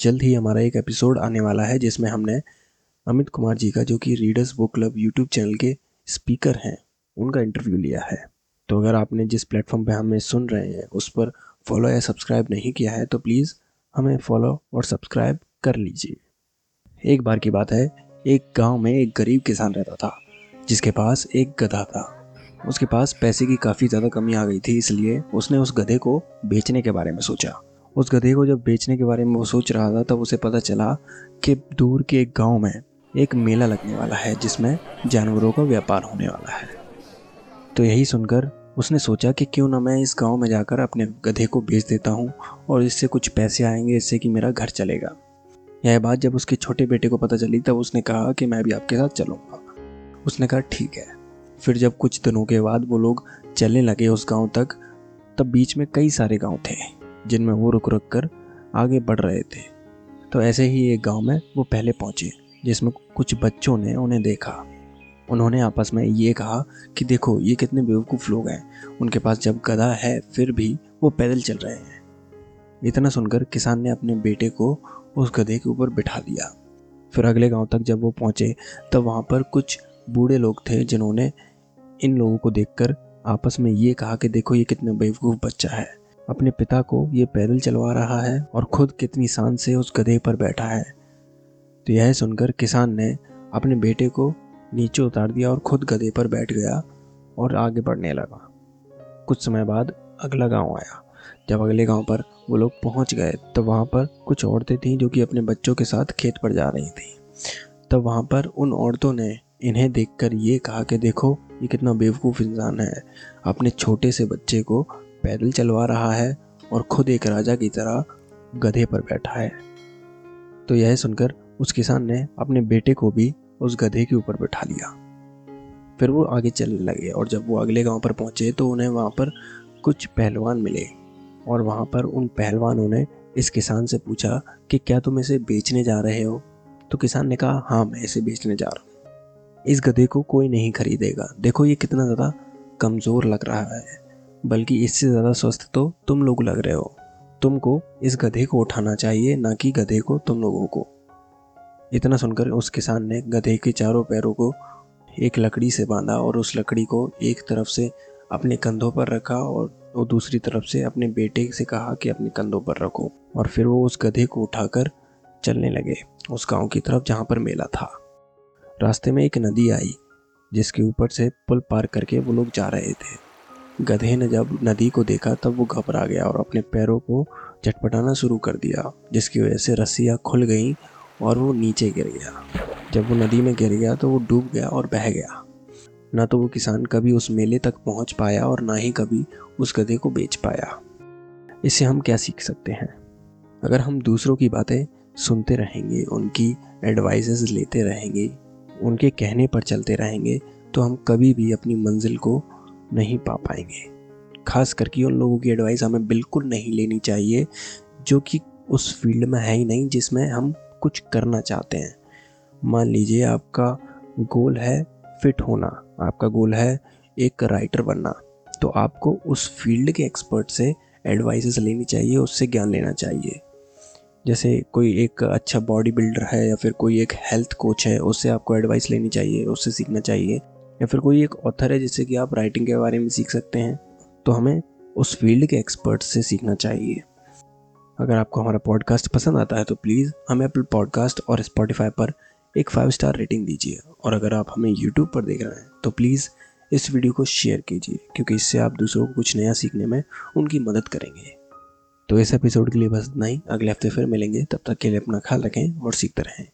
जल्द ही हमारा एक एपिसोड आने वाला है, जिसमें हमने अमित कुमार जी का, जो कि readers book club YouTube channel के स्पीकर हैं, उनका इंटरव्यू लिया है। तो अगर आपने जिस प्लेटफॉर्म पे हमें सुन रहे हैं, उस पर फॉलो या सब्सक्राइब नहीं किया है तो प्लीज़ हमें फॉलो और सब्सक्राइब कर लीजिए। एक बार की बात है, एक गाँव में एक गरीब किसान रहता था, जिसके पास एक गधा था। उसके पास पैसे की काफ़ी ज़्यादा कमी आ गई थी, इसलिए उसने उस गधे को बेचने के बारे में सोचा। उस गधे को जब बेचने के बारे में वो सोच रहा था, तब उसे पता चला कि दूर के एक गाँव में एक मेला लगने वाला है, जिसमें जानवरों का व्यापार होने वाला है। तो यही सुनकर उसने सोचा कि क्यों ना मैं इस गाँव में जाकर अपने गधे को बेच देता हूँ और इससे कुछ पैसे आएँगे, इससे कि मेरा घर चलेगा। यह बात जब उसके छोटे बेटे को पता चली, तब उसने कहा कि मैं भी आपके साथ चलूँगा। उसने कहा, ठीक है। फिर जब कुछ दिनों के बाद वो लोग चलने लगे उस गाँव तक, तब बीच में कई सारे गाँव थे। जिनमें वो रुक रुक कर आगे बढ़ रहे थे। तो ऐसे ही एक गाँव में वो पहले पहुँचे, जिसमें कुछ बच्चों ने उन्हें देखा। उन्होंने आपस में ये कहा कि देखो, ये कितने बेवकूफ़ लोग हैं। उनके पास जब गधा है, फिर भी वो पैदल चल रहे हैं। इतना सुनकर किसान ने अपने बेटे को उस गधे के ऊपर बिठा दिया। फिर अगले गाँव तक जब वो पहुँचे, तब वहाँ पर कुछ बूढ़े लोग थे जिन्होंने इन लोगों को देखकर आपस में ये कहा कि देखो, ये कितना बेवकूफ़ बच्चा है। अपने पिता को ये पैदल चलवा रहा है और खुद कितनी शान से उस गधे पर बैठा है। तो यह सुनकर किसान ने अपने बेटे को नीचे उतार दिया और खुद गधे पर बैठ गया और आगे बढ़ने लगा। कुछ समय बाद अगला गाँव आया। जब अगले गाँव पर वो लोग पहुँच गए, तब वहाँ पर कुछ औरतें थीं जो कि अपने बच्चों के साथ खेत पर जा रही थीं। तब वहाँ पर उन औरतों ने इन्हें देखकर ये कहा कि देखो, ये कितना बेवकूफ़ इंसान है। अपने छोटे से बच्चे को पैदल चलवा रहा है और खुद एक राजा की तरह गधे पर बैठा है। तो यह सुनकर उस किसान ने अपने बेटे को भी उस गधे के ऊपर बैठा लिया। फिर वो आगे चलने लगे और जब वो अगले गाँव पर पहुँचे तो उन्हें वहाँ पर कुछ पहलवान मिले और वहाँ पर उन पहलवानों ने इस किसान से पूछा कि क्या तुम इसे बेचने जा रहे हो? तो किसान ने कहा हाँ मैं इसे बेचने जा रहा हूँ। इस गधे को कोई नहीं खरीदेगा। देखो ये कितना ज़्यादा कमज़ोर लग रहा है। बल्कि इससे ज़्यादा स्वस्थ तो तुम लोग लग रहे हो। तुमको इस गधे को उठाना चाहिए, ना कि गधे को तुम लोगों को। इतना सुनकर उस किसान ने गधे के चारों पैरों को एक लकड़ी से बांधा और उस लकड़ी को एक तरफ़ से अपने कंधों पर रखा और वो दूसरी तरफ़ से अपने बेटे से कहा कि अपने कंधों पर रखो। और फिर वो उस गधे को उठाकर चलने लगे, उस गाँव की तरफ़ जहाँ पर मेला था। रास्ते में एक नदी आई, जिसके ऊपर से पुल पार करके वो लोग जा रहे थे। गधे ने जब नदी को देखा, तब वो घबरा गया और अपने पैरों को झटपटाना शुरू कर दिया, जिसकी वजह से रस्सियाँ खुल गईं और वो नीचे गिर गया। जब वो नदी में गिर गया तो वो डूब गया और बह गया। ना तो वो किसान कभी उस मेले तक पहुँच पाया और ना ही कभी उस गधे को बेच पाया। इससे हम क्या सीख सकते हैं? अगर हम दूसरों की बातें सुनते रहेंगे, उनकी एडवाइजेस लेते रहेंगे, उनके कहने पर चलते रहेंगे तो हम कभी भी अपनी मंजिल को नहीं पा पाएँगे। खास करके उन लोगों की एडवाइस हमें बिल्कुल नहीं लेनी चाहिए, जो कि उस फ़ील्ड में है ही नहीं जिसमें हम कुछ करना चाहते हैं। मान लीजिए आपका गोल है फिट होना, आपका गोल है एक राइटर बनना तो आपको उस फ़ील्ड के एक्सपर्ट से एडवाइसेस लेनी चाहिए, उससे ज्ञान लेना चाहिए। जैसे कोई एक अच्छा बॉडी बिल्डर है या फिर कोई एक हेल्थ कोच है, उससे आपको एडवाइस लेनी चाहिए, उससे सीखना चाहिए। या फिर कोई एक ऑथर है जिससे कि आप राइटिंग के बारे में सीख सकते हैं तो हमें उस फ़ील्ड के एक्सपर्ट से सीखना चाहिए। अगर आपको हमारा पॉडकास्ट पसंद आता है तो प्लीज़ हमें एप्पल पॉडकास्ट और स्पॉटिफाई पर एक फाइव स्टार रेटिंग दीजिए। और अगर आप हमें यूट्यूब पर देख रहे हैं तो प्लीज़ इस वीडियो को शेयर कीजिए, क्योंकि इससे आप दूसरों को कुछ नया सीखने में उनकी मदद करेंगे। तो इस एपिसोड के लिए बस इतना ही। अगले हफ़्ते फिर मिलेंगे। तब तक के लिए अपना ख्याल रखें और सीखते रहें।